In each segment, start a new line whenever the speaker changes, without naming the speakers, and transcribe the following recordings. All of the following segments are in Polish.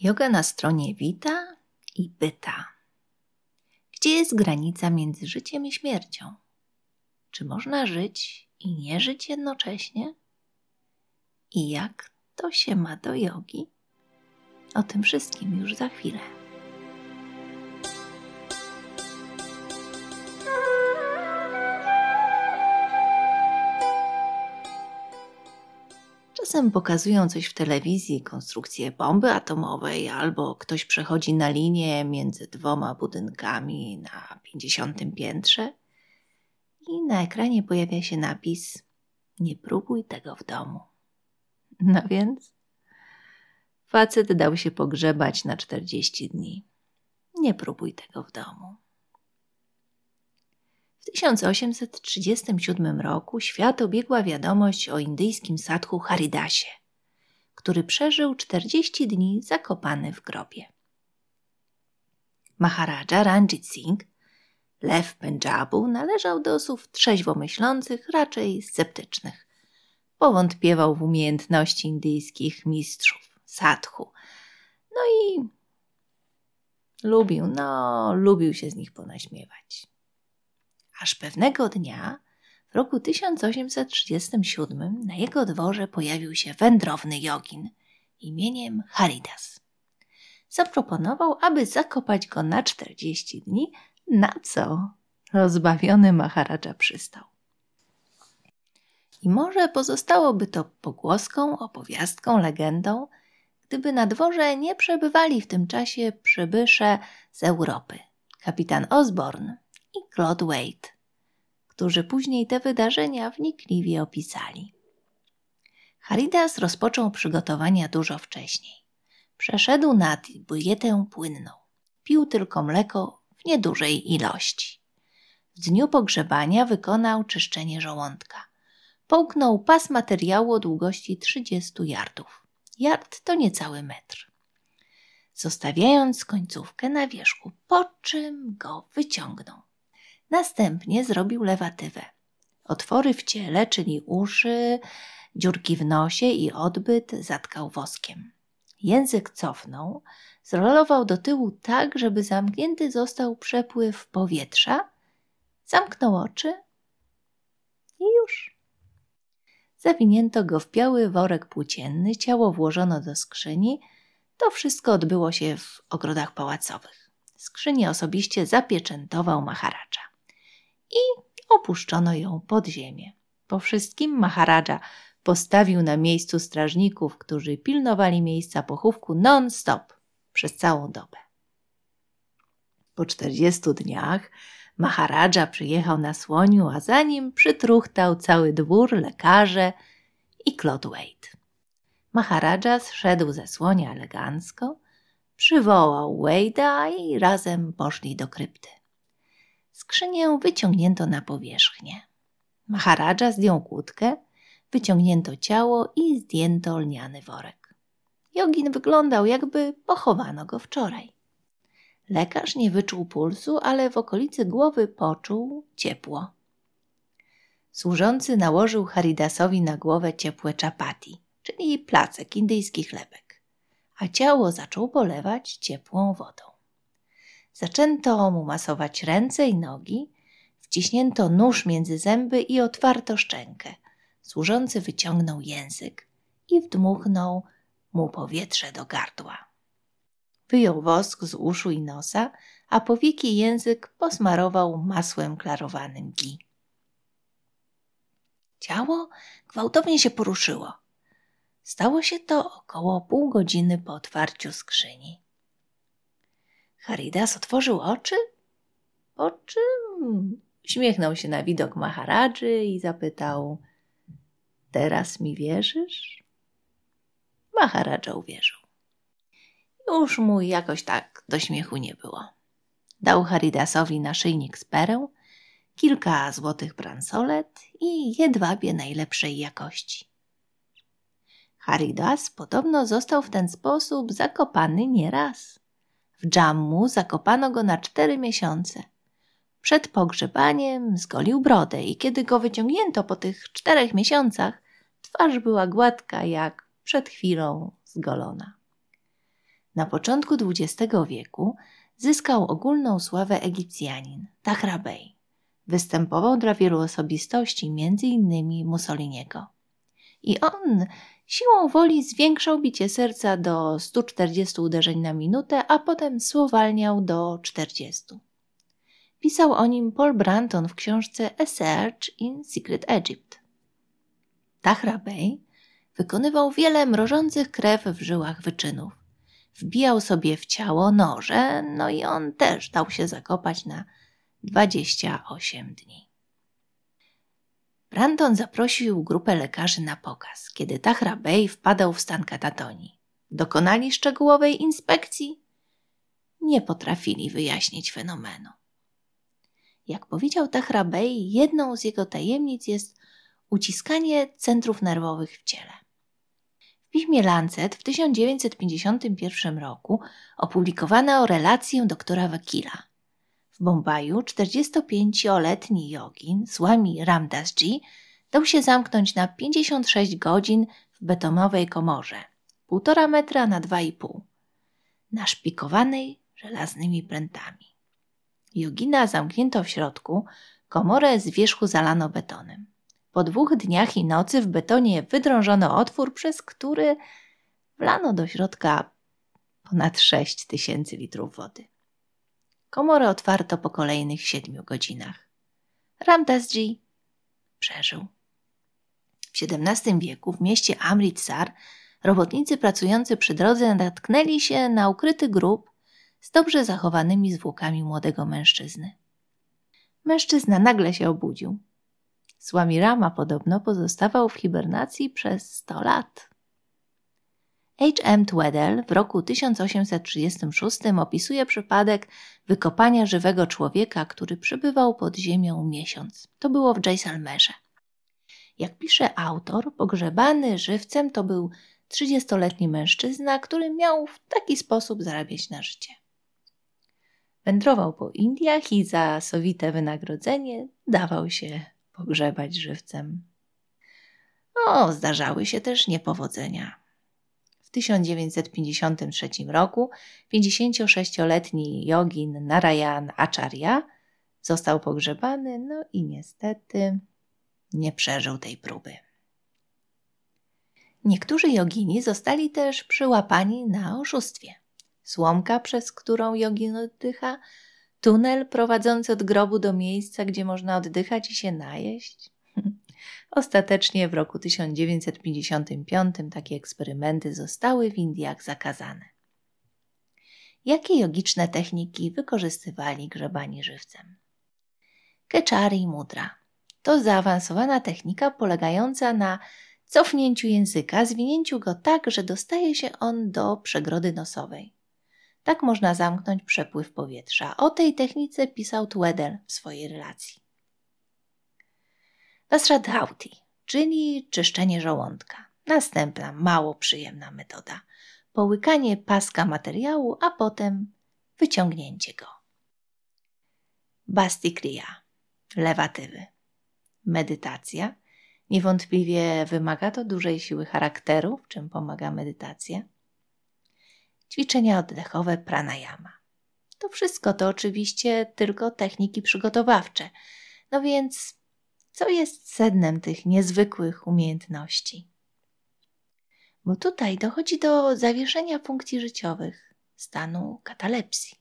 Yoga na stronie wita i pyta. Gdzie jest granica między życiem i śmiercią? Czy można żyć i nie żyć jednocześnie? I jak to się ma do jogi? O tym wszystkim już za chwilę. Czasem pokazują coś w telewizji, konstrukcję bomby atomowej, albo ktoś przechodzi na linię między dwoma budynkami na 50 piętrze i na ekranie pojawia się napis: Nie próbuj tego w domu. No więc facet dał się pogrzebać na 40 dni. Nie próbuj tego w domu. W 1837 roku świat obiegła wiadomość o indyjskim sadhu Haridasie, który przeżył 40 dni zakopany w grobie. Maharaja Ranjit Singh, lew Pendżabu, należał do osób trzeźwo myślących, raczej sceptycznych. Powątpiewał w umiejętności indyjskich mistrzów, sadhu. No i lubił, no, lubił się z nich ponaśmiewać aż pewnego dnia w roku 1837 na jego dworze pojawił się wędrowny jogin imieniem Haridas. Zaproponował, aby zakopać go na 40 dni, na co rozbawiony Maharadża przystał. I może pozostałoby to pogłoską, opowiastką, legendą, gdyby na dworze nie przebywali w tym czasie przybysze z Europy, kapitan Osborne i Claude Wade, którzy później te wydarzenia wnikliwie opisali. Haridas rozpoczął przygotowania dużo wcześniej. Przeszedł na dietę płynną. Pił tylko mleko w niedużej ilości. W dniu pogrzebania wykonał czyszczenie żołądka. Połknął pas materiału o długości 30 yardów. Yard to niecały metr. Zostawiając końcówkę na wierzchu, po czym go wyciągnął. Następnie zrobił lewatywę. Otwory w ciele, czyli uszy, dziurki w nosie i odbyt zatkał woskiem. Język cofnął, zrolował do tyłu tak, żeby zamknięty został przepływ powietrza, zamknął oczy i już. Zawinięto go w biały worek płócienny, ciało włożono do skrzyni. To wszystko odbyło się w ogrodach pałacowych. Skrzynię osobiście zapieczętował Maharadża i opuszczono ją pod ziemię. Po wszystkim Maharadża postawił na miejscu strażników, którzy pilnowali miejsca pochówku non-stop przez całą dobę. Po czterdziestu dniach Maharadża przyjechał na słoniu, a za nim przytruchtał cały dwór, lekarze i Claude Wade. Maharadża zszedł ze słonia elegancko, przywołał Wade'a i razem poszli do krypty. Skrzynię wyciągnięto na powierzchnię. Maharadża zdjął kłódkę, wyciągnięto ciało i zdjęto lniany worek. Jogin wyglądał, jakby pochowano go wczoraj. Lekarz nie wyczuł pulsu, ale w okolicy głowy poczuł ciepło. Służący nałożył Haridasowi na głowę ciepłe czapati, czyli placek indyjski chlebek, a ciało zaczął polewać ciepłą wodą. Zaczęto mu masować ręce i nogi, wciśnięto nóż między zęby i otwarto szczękę. Służący wyciągnął język i wdmuchnął mu powietrze do gardła. Wyjął wosk z uszu i nosa, a powieki język posmarował masłem klarowanym gi. Ciało gwałtownie się poruszyło. Stało się to około pół godziny po otwarciu skrzyni. Haridas otworzył oczy, po czym uśmiechnął się na widok Maharadży i zapytał: Teraz mi wierzysz? Maharadża uwierzył. Już mu jakoś tak do śmiechu nie było. Dał Haridasowi naszyjnik z perę, kilka złotych bransolet i jedwabie najlepszej jakości. Haridas podobno został w ten sposób zakopany nieraz. W dżammu zakopano go na cztery miesiące. Przed pogrzebaniem zgolił brodę i kiedy go wyciągnięto po tych czterech miesiącach, twarz była gładka jak przed chwilą zgolona. Na początku XX wieku zyskał ogólną sławę Egipcjanin Tahra Bey. Występował dla wielu osobistości, innymi Mussoliniego. I on siłą woli zwiększał bicie serca do 140 uderzeń na minutę, a potem spowalniał do 40. Pisał o nim Paul Branton w książce A Search in Secret Egypt. Tahra Bey wykonywał wiele mrożących krew w żyłach wyczynów. Wbijał sobie w ciało noże, no i on też dał się zakopać na 28 dni. Brandon zaprosił grupę lekarzy na pokaz, kiedy Tahra Bey wpadał w stan katatonii. Dokonali szczegółowej inspekcji? Nie potrafili wyjaśnić fenomenu. Jak powiedział Tahra Bey, jedną z jego tajemnic jest uciskanie centrów nerwowych w ciele. W piśmie Lancet w 1951 roku opublikowano relację doktora Wakila. W Bombaju 45-letni jogin Swami Ramdasji dał się zamknąć na 56 godzin w betonowej komorze, 1,5 metra na 2,5, naszpikowanej żelaznymi prętami. Jogina zamknięto w środku, komorę z wierzchu zalano betonem. Po dwóch dniach i nocy w betonie wydrążono otwór, przez który wlano do środka ponad 6 tysięcy litrów wody. Komorę otwarto po kolejnych siedmiu godzinach. Ramdasji przeżył. W XVII wieku w mieście Amritsar robotnicy pracujący przy drodze natknęli się na ukryty grób z dobrze zachowanymi zwłokami młodego mężczyzny. Mężczyzna nagle się obudził. Słamirama podobno pozostawał w hibernacji przez 100 lat. H. M. Tweddell w roku 1836 opisuje przypadek wykopania żywego człowieka, który przebywał pod ziemią miesiąc. To było w Jaysalmerze. Jak pisze autor, pogrzebany żywcem to był 30-letni mężczyzna, który miał w taki sposób zarabiać na życie. Wędrował po Indiach i za sowite wynagrodzenie dawał się pogrzebać żywcem. O, zdarzały się też niepowodzenia. W 1953 roku 56-letni jogin Narayan Acharya został pogrzebany, no i niestety nie przeżył tej próby. Niektórzy jogini zostali też przyłapani na oszustwie słomka, przez którą jogin oddycha, tunel prowadzący od grobu do miejsca, gdzie można oddychać i się najeść. Ostatecznie w roku 1955 takie eksperymenty zostały w Indiach zakazane. Jakie jogiczne techniki wykorzystywali grzebani żywcem? Keczari mudra to zaawansowana technika polegająca na cofnięciu języka, zwinięciu go tak, że dostaje się on do przegrody nosowej. Tak można zamknąć przepływ powietrza. O tej technice pisał Tweddell w swojej relacji. Vasradhauti, czyli czyszczenie żołądka. Następna, mało przyjemna metoda. Połykanie paska materiału, a potem wyciągnięcie go. Bastikriya, lewatywy. Medytacja. Niewątpliwie wymaga to dużej siły charakteru, w czym pomaga medytacja ćwiczenia oddechowe pranayama. To wszystko to oczywiście tylko techniki przygotowawcze. No więc, co jest sednem tych niezwykłych umiejętności? Bo tutaj dochodzi do zawieszenia funkcji życiowych, stanu katalepsji.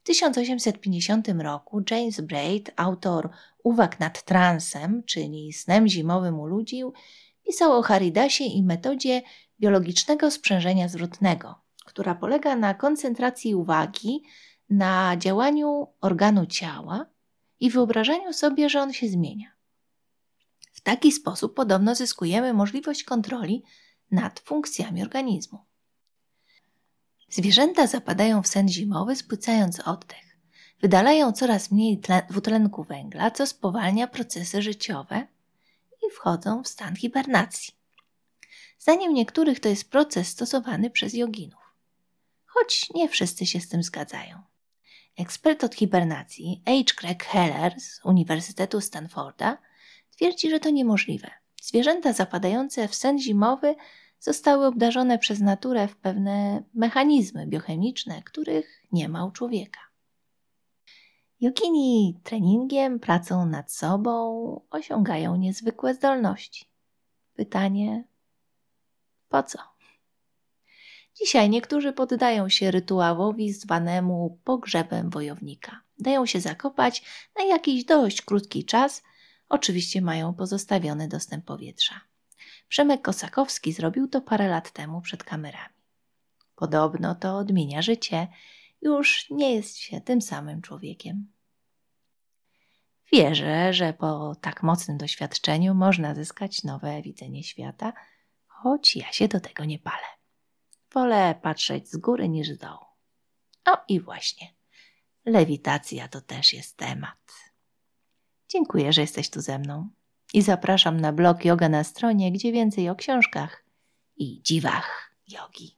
W 1850 roku James Braid, autor Uwag nad transem, czyli snem zimowym u ludzi, pisał o Haridasie i metodzie biologicznego sprzężenia zwrotnego, która polega na koncentracji uwagi na działaniu organu ciała i wyobrażaniu sobie, że on się zmienia. W taki sposób podobno zyskujemy możliwość kontroli nad funkcjami organizmu. Zwierzęta zapadają w sen zimowy, spłycając oddech. Wydalają coraz mniej dwutlenku węgla, co spowalnia procesy życiowe i wchodzą w stan hibernacji. Zdaniem niektórych to jest proces stosowany przez joginów choć nie wszyscy się z tym zgadzają. Ekspert od hibernacji H. Craig Heller z Uniwersytetu Stanforda twierdzi, że to niemożliwe. Zwierzęta zapadające w sen zimowy zostały obdarzone przez naturę w pewne mechanizmy biochemiczne, których nie ma u człowieka. Jogini treningiem, pracą nad sobą osiągają niezwykłe zdolności. Pytanie: po co? Dzisiaj niektórzy poddają się rytuałowi zwanemu pogrzebem wojownika. Dają się zakopać na jakiś dość krótki czas, oczywiście mają pozostawiony dostęp powietrza. Przemek Kosakowski zrobił to parę lat temu przed kamerami. Podobno to odmienia życie, już nie jest się tym samym człowiekiem. Wierzę, że po tak mocnym doświadczeniu można zyskać nowe widzenie świata, choć ja się do tego nie palę. Wolę patrzeć z góry niż z dołu. O i właśnie, lewitacja to też jest temat. Dziękuję, że jesteś tu ze mną i zapraszam na blog Yoga na stronie, gdzie więcej o książkach i dziwach jogi.